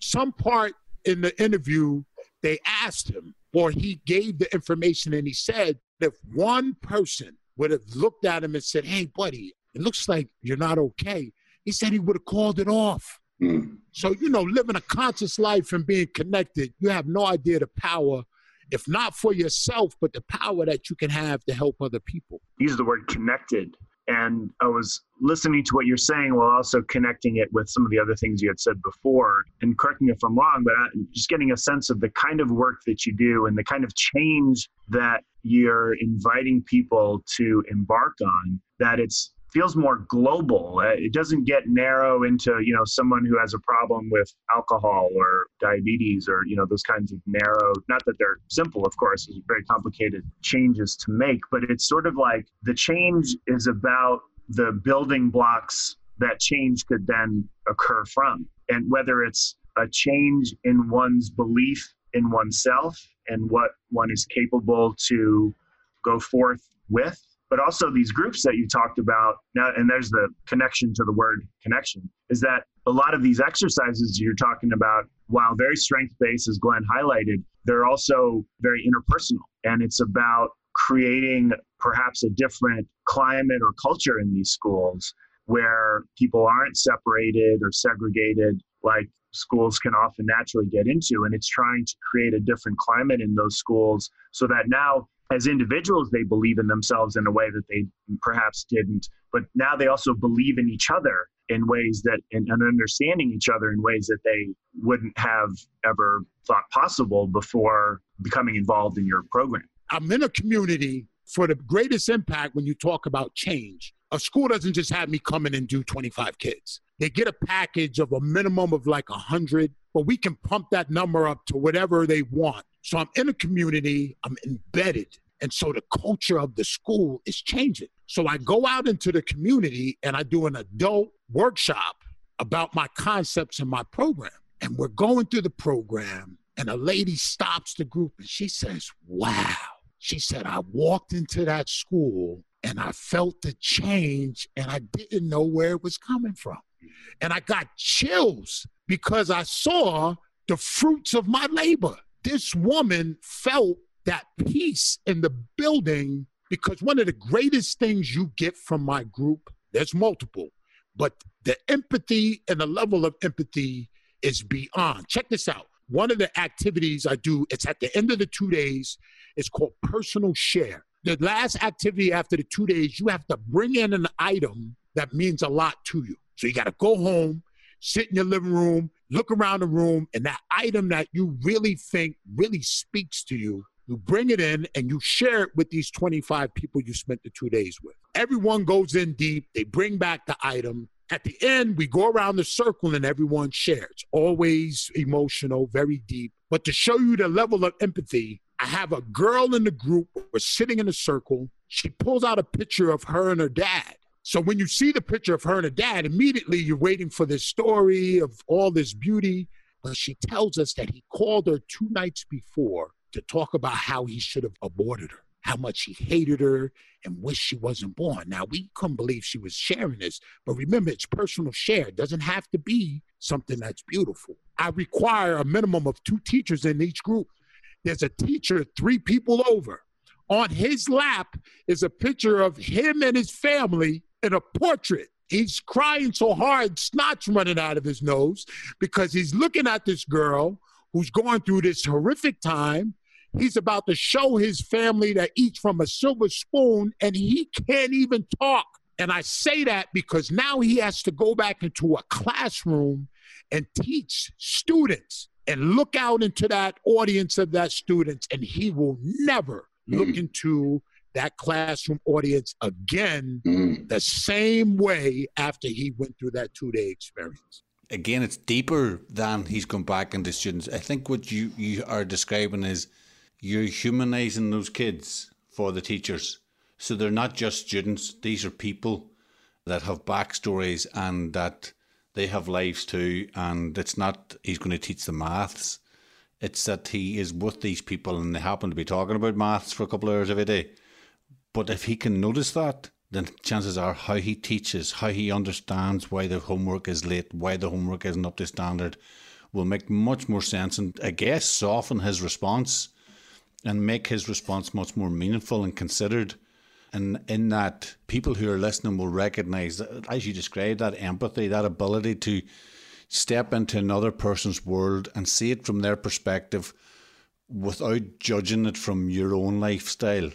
Some part in the interview, they asked him, or he gave the information, and he said, if one person would have looked at him and said, hey, buddy, it looks like you're not okay, he said he would have called it off. Mm. So, you know, living a conscious life and being connected, you have no idea the power if not for yourself, but the power that you can have to help other people. Use the word connected. And I was listening to what you're saying while also connecting it with some of the other things you had said before. And correct me if I'm wrong, but I'm just getting a sense of the kind of work that you do and the kind of change that you're inviting people to embark on, that it's feels more global. Uh, it doesn't get narrow into you know someone who has a problem with alcohol or diabetes or you know those kinds of narrow. Not that they're simple, of course. It's very complicated changes to make, but it's sort of like the change is about the building blocks that change could then occur from, and whether it's a change in one's belief in oneself and what one is capable to go forth with but also these groups that you talked about now and there's the connection to the word connection is that a lot of these exercises you're talking about while very strength based as glenn highlighted they're also very interpersonal. And it's about creating perhaps a different climate or culture in these schools where people aren't separated or segregated like schools can often naturally get into. And it's trying to create a different climate in those schools so that now as individuals they believe in themselves in a way that they perhaps didn't. But now they also believe in each other in ways that and, and understanding each other in ways that they wouldn't have ever thought possible before becoming involved in your program. I'm in a community for the greatest impact when you talk about change a school doesn't just have me come in and do 25 kids they get a package of a minimum of like 100 but we can pump that number up to whatever they want so I'm in a community, I'm embedded. And so the culture of the school is changing. So I go out into the community and I do an adult workshop about my concepts and my program. And we're going through the program, and a lady stops the group and she says, Wow. She said, I walked into that school and I felt the change and I didn't know where it was coming from. And I got chills because I saw the fruits of my labor this woman felt that peace in the building Because one of the greatest things you get from my group, there's multiple, but the empathy and the level of empathy is beyond. Check this out. One of the activities I do, it's at the end of the two days, it's called personal share. The last activity after the two days, you have to bring in an item that means a lot to you. So you got to go home, sit in your living room, look around the room, and that item that you really think really speaks to you, you bring it in and you share it with these 25 people you spent the two days with. Everyone goes in deep, they bring back the item. At the end, we go around the circle and everyone shares. Always emotional, very deep. But to show you the level of empathy, I have a girl in the group. We're sitting in a circle. She pulls out a picture of her and her dad. So when you see the picture of her and her dad, immediately you're waiting for this story of all this beauty. But she tells us that he called her two nights before to talk about how he should have aborted her how much he hated her and wished she wasn't born. Now, we couldn't believe she was sharing this, but remember, it's personal share. It doesn't have to be something that's beautiful. I require a minimum of two teachers in each group. There's a teacher three people over. On his lap is a picture of him and his family in a portrait. He's crying so hard, snot's running out of his nose because he's looking at this girl who's going through this horrific time He's about to show his family that eats from a silver spoon and he can't even talk. And I say that because now he has to go back into a classroom and teach students and look out into that audience of that students and he will never mm. look into that classroom audience again mm. the same way after he went through that two-day experience again it's deeper than he's gone back into students i think what you, you are describing is you're humanizing those kids for the teachers. So they're not just students, these are people that have backstories and that they have lives too. And it's not he's going to teach the maths, it's that he is with these people and they happen to be talking about maths for a couple of hours every day. But if he can notice that, then chances are how he teaches, how he understands why the homework is late, why the homework isn't up to standard, will make much more sense and I guess soften his response and make his response much more meaningful and considered. And in that, people who are listening will recognize, that, as you described, that empathy, that ability to step into another person's world and see it from their perspective without judging it from your own lifestyle.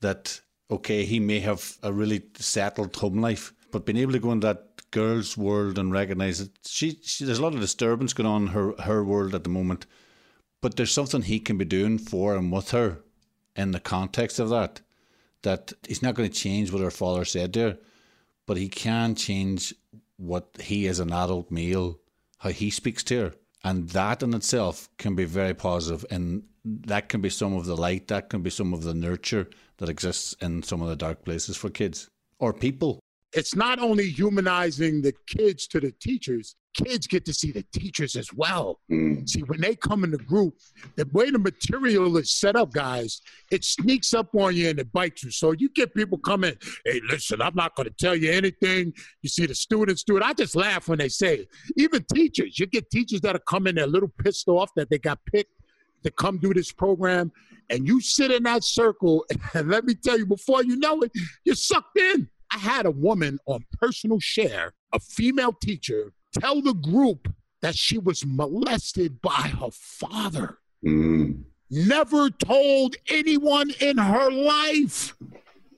That, okay, he may have a really settled home life, but being able to go in that girl's world and recognize that she, she there's a lot of disturbance going on in her, her world at the moment but there's something he can be doing for and with her in the context of that. That he's not going to change what her father said to her, but he can change what he as an adult male, how he speaks to her. And that in itself can be very positive and that can be some of the light, that can be some of the nurture that exists in some of the dark places for kids or people it's not only humanizing the kids to the teachers, kids get to see the teachers as well. Mm. See, when they come in the group, the way the material is set up, guys, it sneaks up on you and it bites you. So you get people coming, hey, listen, I'm not going to tell you anything. You see the students do it. I just laugh when they say it. Even teachers, you get teachers that are coming, they're a little pissed off that they got picked to come do this program. And you sit in that circle, and let me tell you, before you know it, you're sucked in. I had a woman on personal share, a female teacher, tell the group that she was molested by her father. Mm. Never told anyone in her life.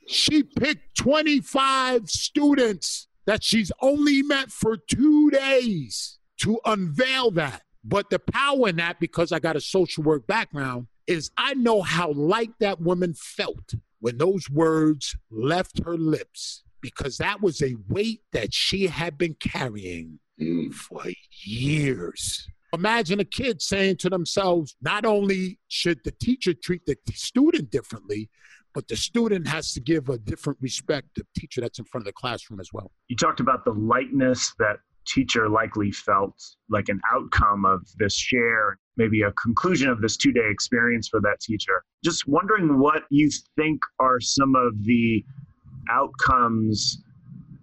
She picked 25 students that she's only met for two days to unveil that. But the power in that, because I got a social work background, is I know how light that woman felt when those words left her lips because that was a weight that she had been carrying mm. for years. Imagine a kid saying to themselves, not only should the teacher treat the student differently, but the student has to give a different respect to the teacher that's in front of the classroom as well. You talked about the lightness that teacher likely felt like an outcome of this share, maybe a conclusion of this two day experience for that teacher. Just wondering what you think are some of the outcomes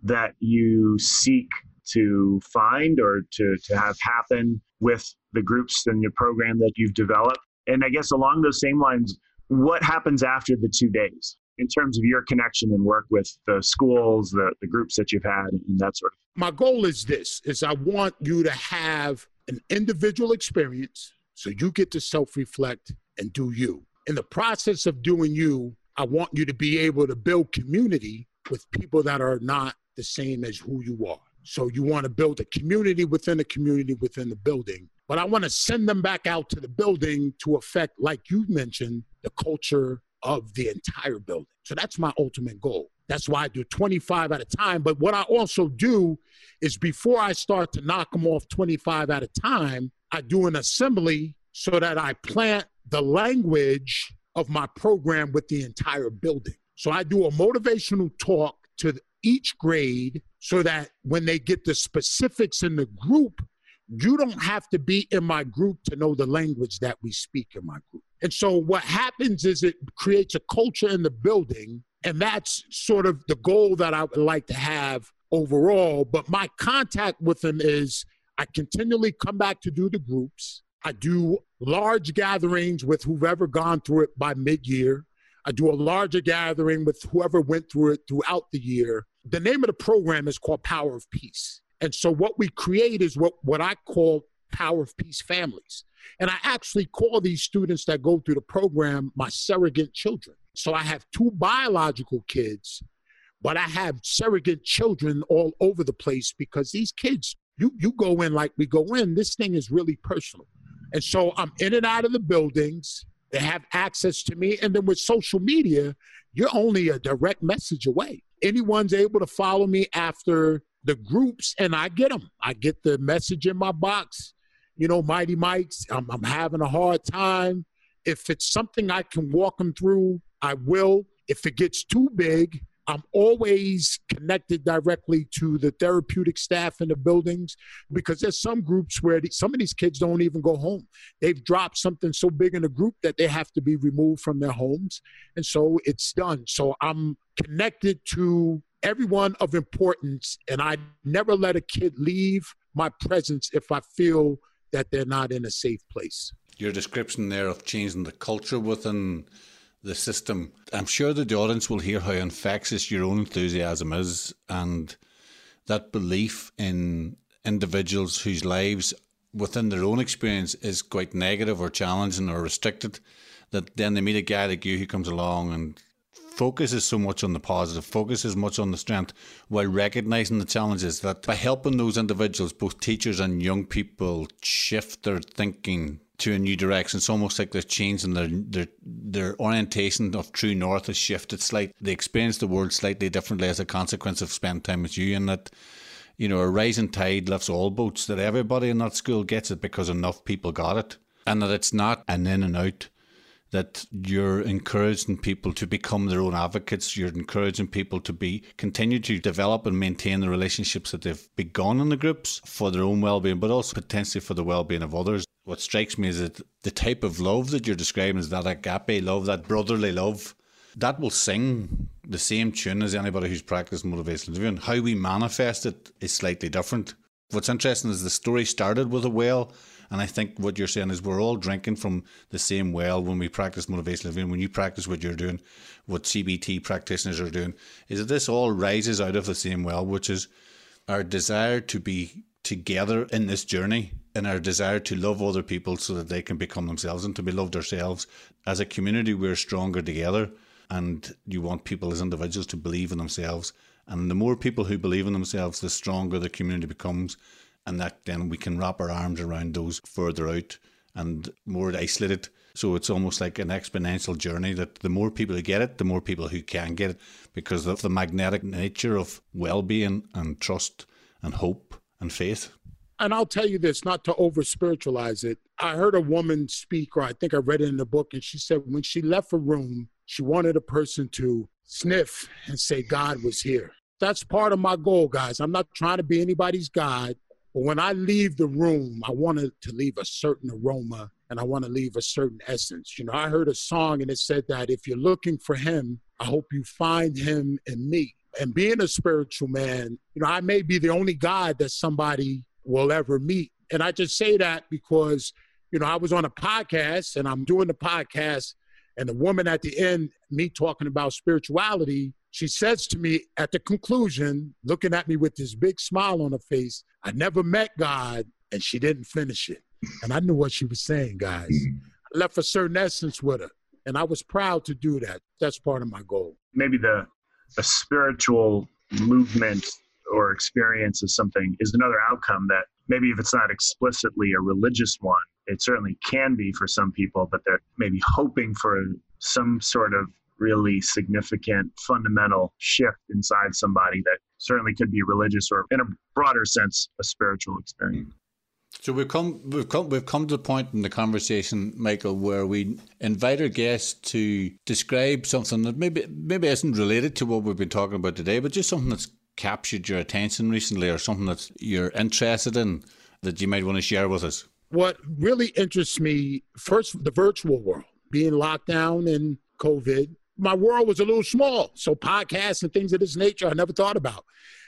that you seek to find or to, to have happen with the groups and your program that you've developed? And I guess along those same lines, what happens after the two days? in terms of your connection and work with the schools, the, the groups that you've had, and that sort of. thing? My goal is this: is I want you to have an individual experience, so you get to self-reflect and do you. In the process of doing you, I want you to be able to build community with people that are not the same as who you are. So you want to build a community within a community within the building. But I want to send them back out to the building to affect, like you mentioned, the culture of the entire building. So that's my ultimate goal. That's why I do 25 at a time. But what I also do is before I start to knock them off 25 at a time, I do an assembly so that I plant the language of my program with the entire building. So I do a motivational talk to each grade so that when they get the specifics in the group, you don't have to be in my group to know the language that we speak in my group. And so what happens is it creates a culture in the building. And that's sort of the goal that I would like to have overall. But my contact with them is I continually come back to do the groups. I do large gatherings with whoever gone through it by mid year. I do a larger gathering with whoever went through it throughout the year. The name of the program is called Power of Peace. And so what we create is what, what I call Power of Peace families. And I actually call these students that go through the program my surrogate children. So I have two biological kids, but I have surrogate children all over the place because these kids, you, you go in like we go in, this thing is really personal. And so I'm in and out of the buildings. They have access to me. And then with social media, you're only a direct message away. Anyone's able to follow me after the groups, and I get them. I get the message in my box. You know, Mighty Mike's, I'm, I'm having a hard time. If it's something I can walk them through, I will. If it gets too big, I'm always connected directly to the therapeutic staff in the buildings because there's some groups where the, some of these kids don't even go home. They've dropped something so big in the group that they have to be removed from their homes. And so it's done. So I'm connected to everyone of importance, and I never let a kid leave my presence if I feel that they're not in a safe place. Your description there of changing the culture within the system. I'm sure that the audience will hear how infectious your own enthusiasm is and that belief in individuals whose lives within their own experience is quite negative or challenging or restricted. That then they meet a guy like you who comes along and focuses so much on the positive, focuses much on the strength, while recognizing the challenges. That by helping those individuals, both teachers and young people, shift their thinking to a new direction. It's almost like they're changing their their their orientation of true north has shifted slightly. They experience the world slightly differently as a consequence of spending time with you, and that you know a rising tide lifts all boats. That everybody in that school gets it because enough people got it, and that it's not an in and out. That you're encouraging people to become their own advocates. You're encouraging people to be continue to develop and maintain the relationships that they've begun in the groups for their own well-being, but also potentially for the well-being of others what strikes me is that the type of love that you're describing is that agape love, that brotherly love, that will sing the same tune as anybody who's practiced motivational interviewing. How we manifest it is slightly different. What's interesting is the story started with a well, and I think what you're saying is we're all drinking from the same well when we practice motivational interviewing. When you practice what you're doing, what CBT practitioners are doing, is that this all rises out of the same well, which is our desire to be together in this journey in our desire to love other people so that they can become themselves and to be loved ourselves. As a community, we're stronger together, and you want people as individuals to believe in themselves. And the more people who believe in themselves, the stronger the community becomes, and that then we can wrap our arms around those further out and more isolated. So it's almost like an exponential journey that the more people who get it, the more people who can get it because of the magnetic nature of well being and trust and hope and faith and I'll tell you this, not to over spiritualize it. I heard a woman speak, or I think I read it in the book, and she said when she left a room, she wanted a person to sniff and say, God was here. That's part of my goal, guys. I'm not trying to be anybody's God, but when I leave the room, I wanted to leave a certain aroma and I want to leave a certain essence. You know, I heard a song and it said that if you're looking for him, I hope you find him in me. And being a spiritual man, you know, I may be the only God that somebody will ever meet. And I just say that because, you know, I was on a podcast and I'm doing the podcast And the woman at the end, me talking about spirituality, she says to me at the conclusion, looking at me with this big smile on her face, I never met God, and she didn't finish it. And I knew what she was saying, guys. I left a certain essence with her, and I was proud to do that. That's part of my goal. Maybe the a spiritual movement or experience of something is another outcome that maybe if it's not explicitly a religious one, it certainly can be for some people, but they're maybe hoping for some sort of really significant fundamental shift inside somebody that certainly could be religious or in a broader sense a spiritual experience so we've come we've come we've come to the point in the conversation, Michael, where we invite our guests to describe something that maybe maybe isn't related to what we've been talking about today, but just something that's captured your attention recently or something that you're interested in that you might want to share with us. What really interests me, first the virtual world, being locked down and COVID, my world was a little small. So podcasts and things of this nature, I never thought about.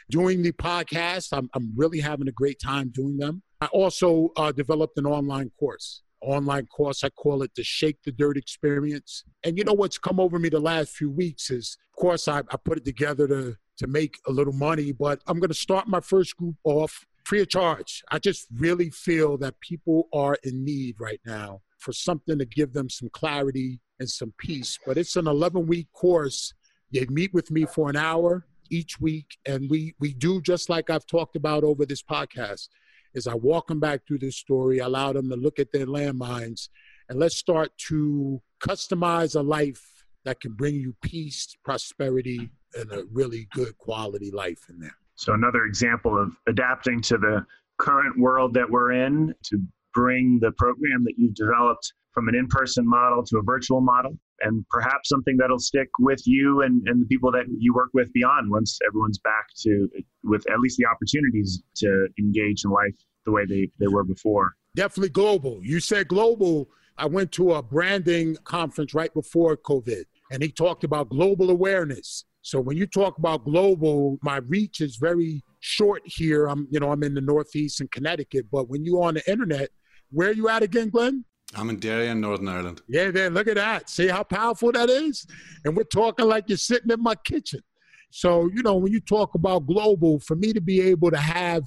Doing the podcast, I'm, I'm really having a great time doing them. I also uh, developed an online course. Online course, I call it the Shake the Dirt Experience. And you know what's come over me the last few weeks is, of course, I, I put it together to to make a little money, but I'm going to start my first group off free of charge. I just really feel that people are in need right now for something to give them some clarity and some peace. But it's an 11 week course. They meet with me for an hour each week, and we we do just like I've talked about over this podcast. Is I walk them back through this story, allow them to look at their landmines, and let's start to customize a life that can bring you peace, prosperity, and a really good quality life in there. So another example of adapting to the current world that we're in to bring the program that you've developed from an in-person model to a virtual model and perhaps something that'll stick with you and, and the people that you work with beyond once everyone's back to with at least the opportunities to engage in life the way they, they were before definitely global you said global i went to a branding conference right before covid and he talked about global awareness so when you talk about global, my reach is very short here. I'm, you know, I'm in the Northeast in Connecticut, but when you're on the internet, where are you at again, Glenn? I'm in Derry in Northern Ireland. Yeah, then look at that. See how powerful that is? And we're talking like you're sitting in my kitchen. So, you know, when you talk about global, for me to be able to have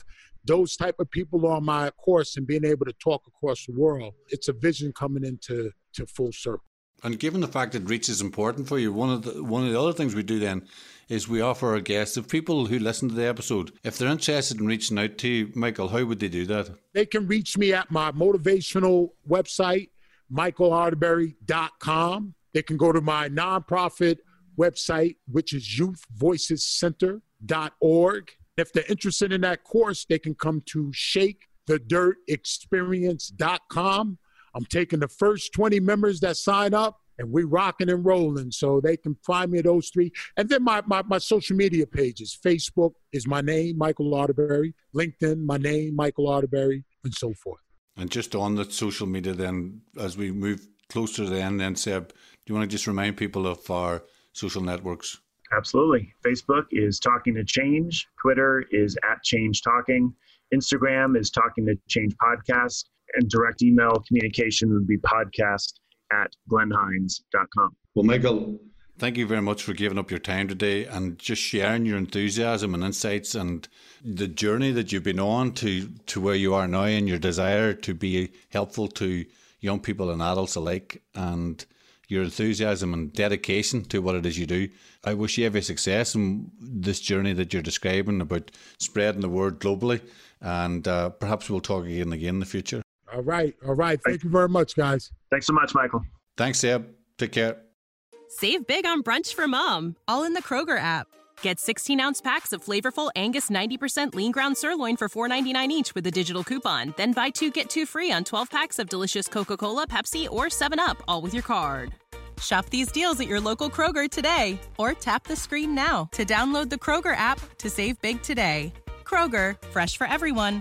those type of people on my course and being able to talk across the world, it's a vision coming into to full circle. And given the fact that reach is important for you, one of the one of the other things we do then is we offer our guests, if people who listen to the episode, if they're interested in reaching out to you, Michael, how would they do that? They can reach me at my motivational website, michaelarterbury.com. They can go to my nonprofit website, which is youthvoicescenter.org. If they're interested in that course, they can come to shakethedirtexperience.com I'm taking the first 20 members that sign up and we rocking and rolling. So they can find me at those three. And then my, my, my social media pages. Facebook is my name, Michael Arterbury. LinkedIn, my name, Michael Arterbury, and so forth. And just on the social media then, as we move closer to the end then, Seb, do you want to just remind people of our social networks? Absolutely. Facebook is Talking to Change. Twitter is at Change Talking. Instagram is Talking to Change Podcast and direct email communication would be podcast at glennhinds.com. Well, Michael, thank you very much for giving up your time today and just sharing your enthusiasm and insights and the journey that you've been on to, to where you are now and your desire to be helpful to young people and adults alike and your enthusiasm and dedication to what it is you do. I wish you every success in this journey that you're describing about spreading the word globally. And uh, perhaps we'll talk again and again in the future. All right. All right. Thank you very much, guys. Thanks so much, Michael. Thanks, Seb. Take care. Save big on brunch for mom, all in the Kroger app. Get 16 ounce packs of flavorful Angus 90% lean ground sirloin for $4.99 each with a digital coupon. Then buy two get two free on 12 packs of delicious Coca Cola, Pepsi, or 7UP, all with your card. Shop these deals at your local Kroger today or tap the screen now to download the Kroger app to save big today. Kroger, fresh for everyone.